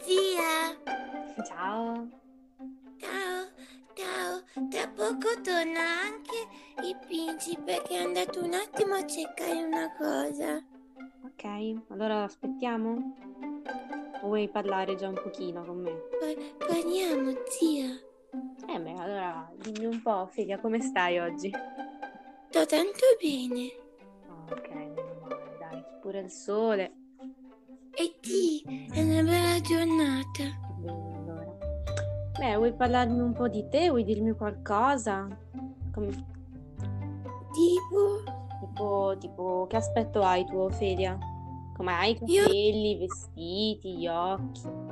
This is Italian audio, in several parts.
zia. Ciao. Ciao, ciao. Tra poco torna anche il principe che è andato un attimo a cercare una cosa. Ok, allora aspettiamo? O vuoi parlare già un pochino con me? Pa- parliamo, zia. Eh beh, allora dimmi un po', Felia, come stai oggi? Sto tanto bene. Ok, meno male, dai, pure il sole. E ti? È una bella giornata. Bene, allora. Beh, vuoi parlarmi un po' di te? Vuoi dirmi qualcosa? Come- Tipo, tipo, tipo, che aspetto hai tu, Ophelia? Come hai i Io- capelli, i vestiti, gli occhi?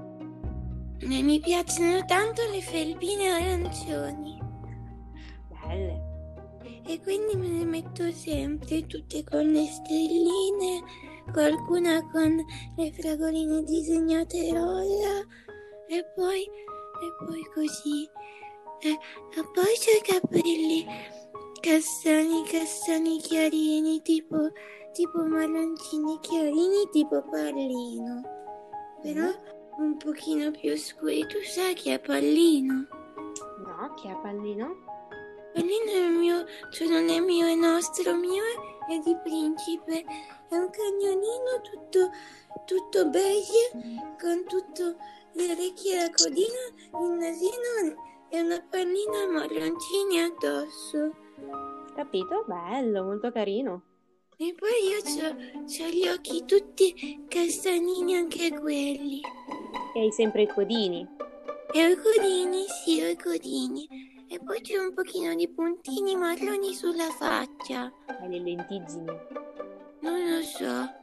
mi piacciono tanto le felpine arancioni. Belle. E quindi me le metto sempre, tutte con le stelline, qualcuna con le fragoline disegnate rosa, e poi, e poi così. E, e poi c'ho i capelli castani, castani chiarini, tipo, tipo marroncini chiarini, tipo pallino. Però un pochino più scuri. Tu sai chi è pallino? No, chi è Pallino? Pallino è mio, cioè non è mio, è nostro, mio è di principe. È un cagnolino tutto, tutto beige, con tutto le orecchie e la codina, il nasino e una pallina marroncini addosso. Capito? Bello, molto carino. E poi io c'ho, c'ho gli occhi tutti castanini anche quelli. E hai sempre i codini. E ho i codini, sì, ho i codini. E poi c'è un pochino di puntini marroni sulla faccia. Hai le lentiggini. So.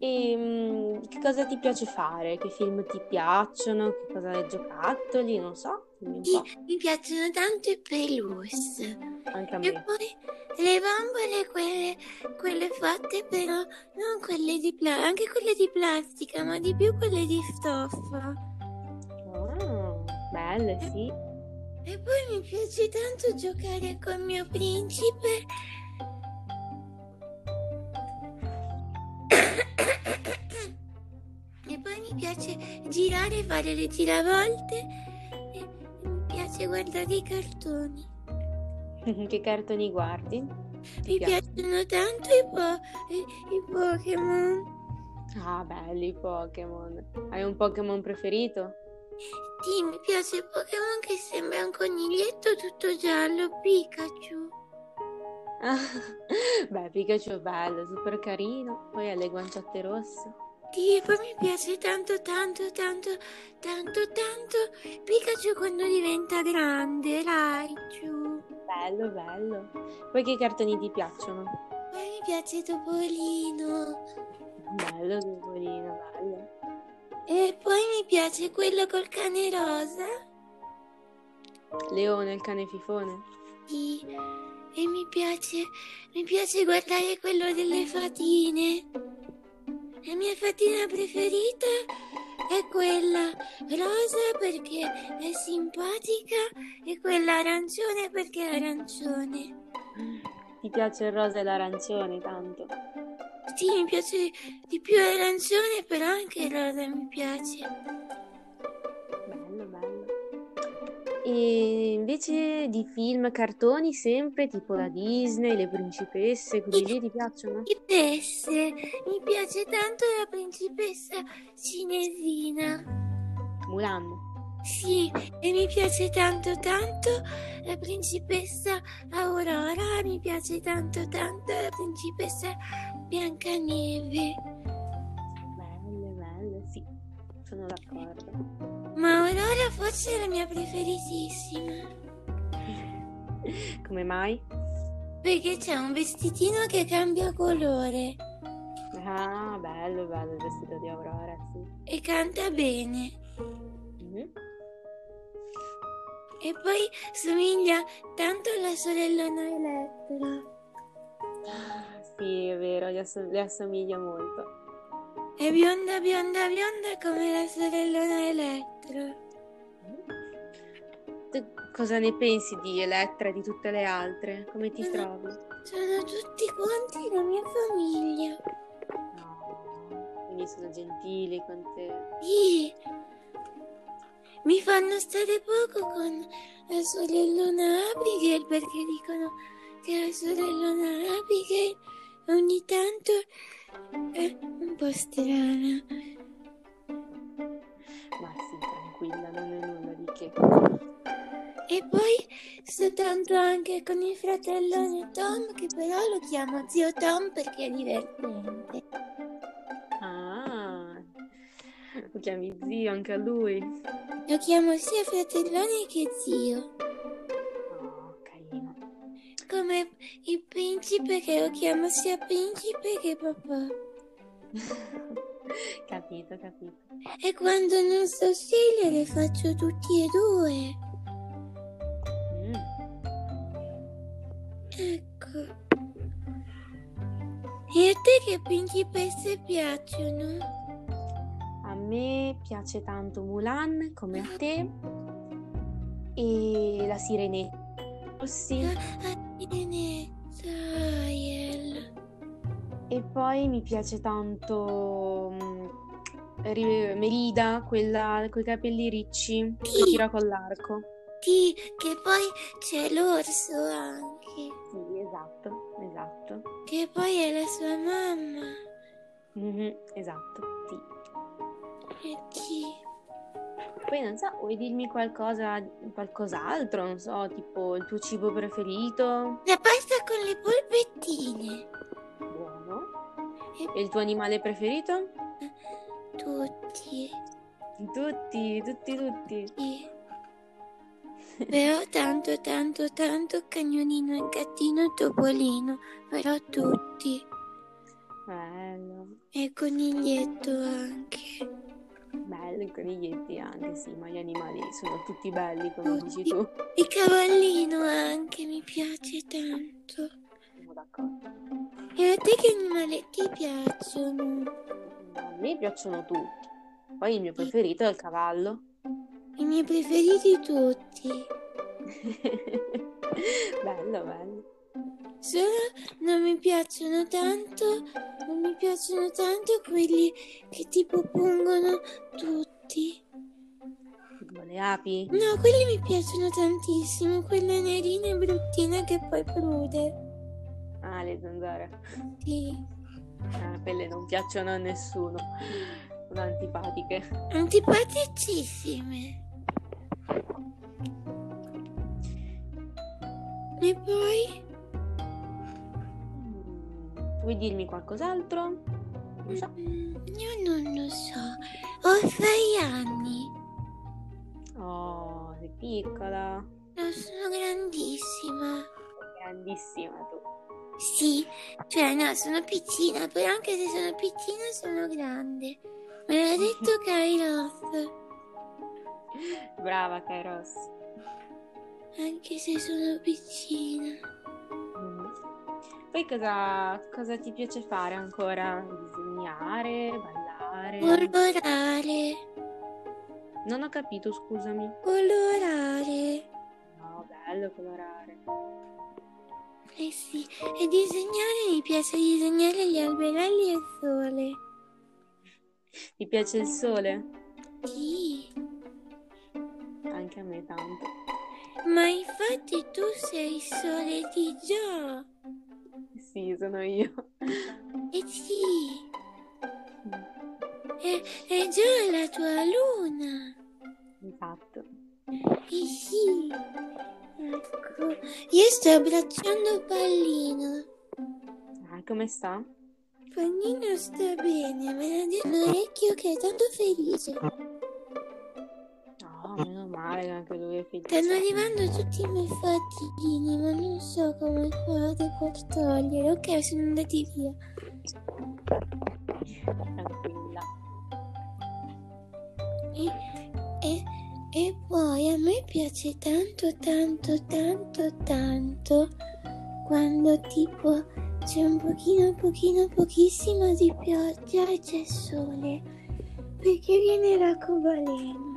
E mm, che cosa ti piace fare? Che film ti piacciono? Che cosa hai giocattoli? Non so, Sì, mi piacciono tanto i pelus. Anche a E me. poi le bambole, quelle, quelle fatte però, non quelle di plastica, anche quelle di plastica, ma di più quelle di stoffa. Ah, belle, sì. E poi mi piace tanto giocare col mio principe. Piace girare, fare le giravolte e, mi piace guardare i cartoni. Che cartoni guardi? Ti Mi piace? piacciono tanto i, po- i- i Pokémon. Ah, belli i Pokémon. Hai un Pokémon preferito? Sì, mi piace il Pokémon che sembra un coniglietto tutto giallo, Pikachu. Beh, Pikachu è bello, super carino. Poi ha le guanciotte rosse. E poi mi piace tanto, tanto, tanto, tanto, tanto Pikachu quando diventa grande, Raichu. Bello, bello. Poi che cartoni ti piacciono? Poi mi piace Topolino. Bello, Topolino, bello. E poi mi piace quello col cane rosa. Leone, il cane fifone. Sì. E mi piace, mi piace guardare quello delle fatine. La mia fatina preferita è quella rosa perché è simpatica e quella arancione perché è arancione. Ti piace il rosa e l'arancione tanto? Sì, mi piace di più l'arancione, però anche il rosa mi piace. E invece di film, cartoni, sempre tipo la Disney, le principesse, quelli lì ti piacciono? Principesse, mi piace tanto la principessa cinesina. Mulan. Sì, e mi piace tanto tanto la principessa Aurora, mi piace tanto tanto la principessa Biancaneve. Belle, belle, sì, sono d'accordo. Ma Aurora forse è la mia preferitissima, Come mai? perché c'è un vestitino che cambia colore Ah, bello, bello il vestito di Aurora, sì. e canta bene. Mhm. E poi somiglia tanto alla sorellona Elettra. Ah, Sì, è vero, le assomiglia molto. È bionda, bionda, bionda come la sorellona Elettra. Tu cosa ne pensi di Elettra e di tutte le altre? Come ti trovi? Sono tutti quanti la mia famiglia. No, bambini sono gentili con te. Sì. Mi fanno stare poco con la sorellona Abigail perché dicono che la sorellona Abigail ogni tanto è un po' strana. Ma sì, tranquilla, non è nulla di che. E poi sto tanto anche con il fratellone Tom, che però lo chiamo zio Tom perché è divertente. Ah, lo chiami zio anche a lui? Lo chiamo sia fratellone che zio. Come il principe che lo chiamo sia principe che papà. capito, capito. E quando non so scegliere faccio tutti e due. Mm. Ecco. E a te che principesse piacciono? A me piace tanto Mulan, come a te, e la Sirenetta. Sì. E poi mi piace tanto mm, Ri- Merida, quella con i capelli ricci, che tira con l'arco. Sì, che poi c'è l'orso anche. Sì, esatto, esatto. Che poi è la sua mamma. Mhm, esatto, sì. E chi? Poi non so, vuoi dirmi qualcosa, qualcos'altro? Non so, tipo il tuo cibo preferito? La pasta con le polpettine. Buono. E E il tuo animale preferito? tutti. Tutti, tutti, tutti. Sì. Però tanto, tanto, tanto cagnolino e gattino e topolino. Però tutti. Bello. E coniglietto anche. Bello i coniglietti anche, sì, ma gli animali sono tutti belli, come dici tu. Il cavallino anche mi piace tanto. Siamo d'accordo. E a te che animaletti piacciono? A me piacciono tutti. Poi il mio preferito è il cavallo. I miei preferiti tutti. bello, bello. Solo non mi piacciono tanto, non mi piacciono tanto quelli che tipo pungono tutti. Tipo le api. No, quelli mi piacciono tantissimo, quelle nerine bruttine che poi prude. Ah, le zanzare. Sì. Ah, quelle non piacciono a nessuno. Sono antipatiche. Antipaticissime. E poi? Vuoi dirmi qualcos'altro? Non so. Mm, Io non lo so. Ho sei anni. Oh, sei piccola. Non sono grandissima. Grandissima tu. Sì, cioè no, sono piccina, però anche se sono piccina sono grande. Me l'ha detto Kairos. Brava, Kairos. Anche se sono piccina. Poi cosa, cosa ti piace fare ancora? Disegnare, ballare? Colorare. Non ho capito, scusami. Colorare. No, bello colorare. Eh sì, e disegnare mi piace disegnare gli alberelli e il sole. Ti piace il sole? Sì, Anche a me tanto. ma infatti tu sei il sole di Gio. Sì, sono io. Eh sì, e, e Gio è la tua luna. Esatto. Eh sì, ecco, io sto abbracciando Pallino. Ah, come sta? Pallino sta bene, me l'ha detto l'orecchio che è tanto felice. Male, anche lui è Stanno felice. arrivando tutti i miei fattini, ma non so come fare per togliere. Ok, sono andati via. Tranquilla. E, e- e poi a me piace tanto, tanto, tanto, tanto quando tipo c'è un pochino, pochino, pochissimo di pioggia e c'è sole. Perché viene l'arcobaleno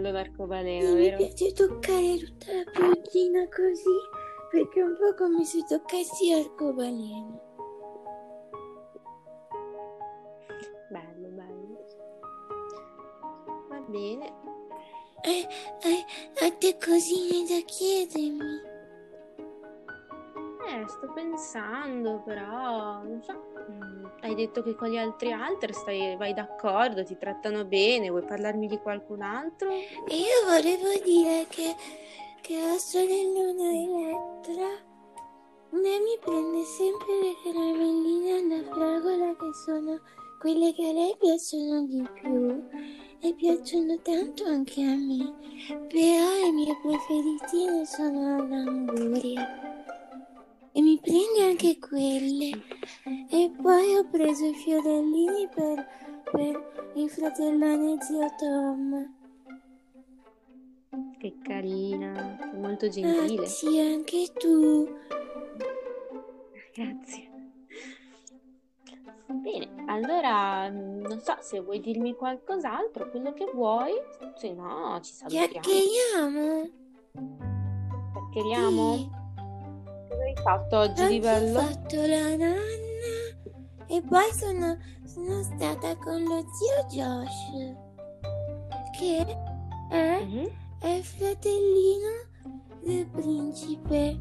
bello l'arcobaleno, mi vero? Mi piace toccare tutta la pioggia così, perché è un po' come se toccassi l'arcobaleno. Bello, bello. Va bene. Eh, eh, ho due cosine da chiedermi. Sto pensando, però non so. mm, Hai detto che con gli altri altri stai, vai d'accordo, ti trattano bene, vuoi parlarmi di qualcun altro? Io volevo dire che, che la sorellona Elettra lei mi prende sempre le caramelline alla fragola che sono quelle che a lei piacciono di più e piacciono tanto anche a me, però le mie preferitine sono all'anguria e mi prende anche quelle. E poi ho preso i fiorellini per, per il fratellone zio Tom. Che carina, molto gentile. Grazie, anche tu. Grazie. Bene, allora mm, non so se vuoi dirmi qualcos'altro, quello che vuoi, se no ci salutiamo. Chiacchieriamo. Chiacchieriamo? Sì. Hai fatto oggi di Oggi ho bello? fatto la nonna e poi sono, sono stata con lo zio Josh, che è, Mhm. è il fratellino del principe.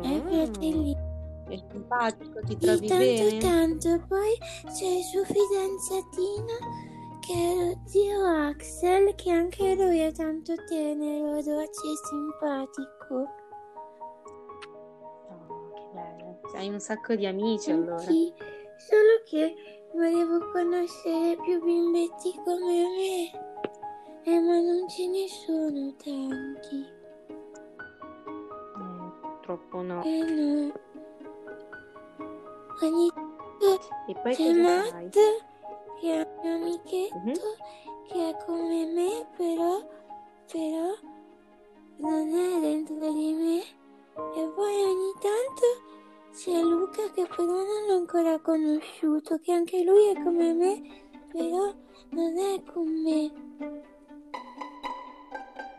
È il Mm, fratellino. è simpatico, ti Di trovi tanto bene? tanto. Poi c'è il suo fidanzatino che è lo zio Axel, che anche lui è tanto tenero, dolce e simpatico. Oh, che bello. Hai un sacco di amici allora. Sì, solo che volevo conoscere più bimbetti come me. Eh, ma non ce ne sono tanti. Eh, purtroppo no. Eh no. Ogni E poi c'è cosa Matt, fai? Che è un amichetto, Mhm. che è come me, però, però non è dentro di me. E poi ogni tanto c'è Luca che però non l'ho ancora conosciuto, che anche lui è come me, però non è con me.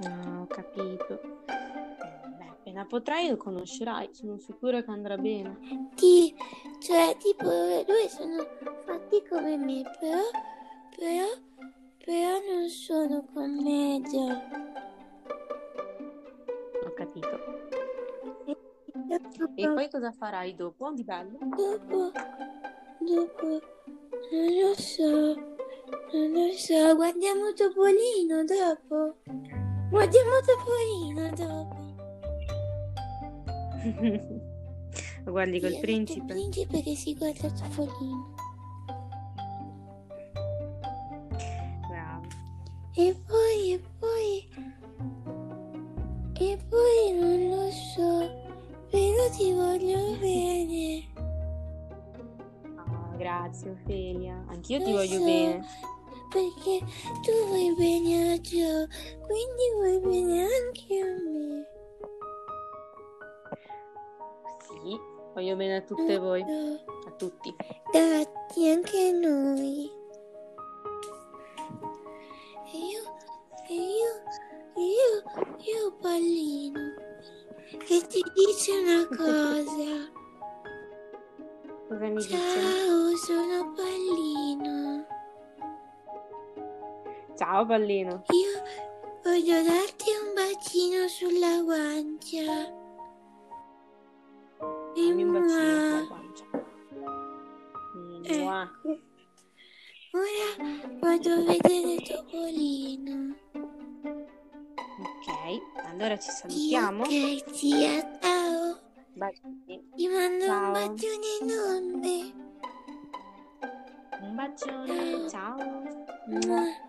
Ah, ho capito. Eh, Beh, appena potrai lo conoscerai, sono sicura che andrà bene. Sì, cioè tipo lui sono fatti come me, però, però, però non sono con me già. Ho capito. E poi cosa farai dopo di bello? Dopo, dopo, non lo so, non lo so, guardiamo Topolino dopo. Guardiamo Topolino dopo. Lo guardi col principe? Il principe che si guarda Topolino. Bravo. E poi, e poi, e poi non lo so, però ti voglio bene. Ah, grazie Ofelia. Anch'io ti Lo voglio so, bene. Perché tu vuoi bene a Joe, quindi vuoi bene anche a me. Voglio bene a tutte voi, No, a tutti. Datti anche noi. E io, e io, io, io pallino. Che ti dice una cosa. Cosa mi dice? Ciao, sono pallino. Ciao pallino. Io voglio darti un bacino sulla guancia. Mua. Ora vado a vedere Topolino. Ok, allora ci salutiamo. ok, zia, ciao. Ti mando Ciao. un bacione enorme. Un bacione. Ciao. Mua.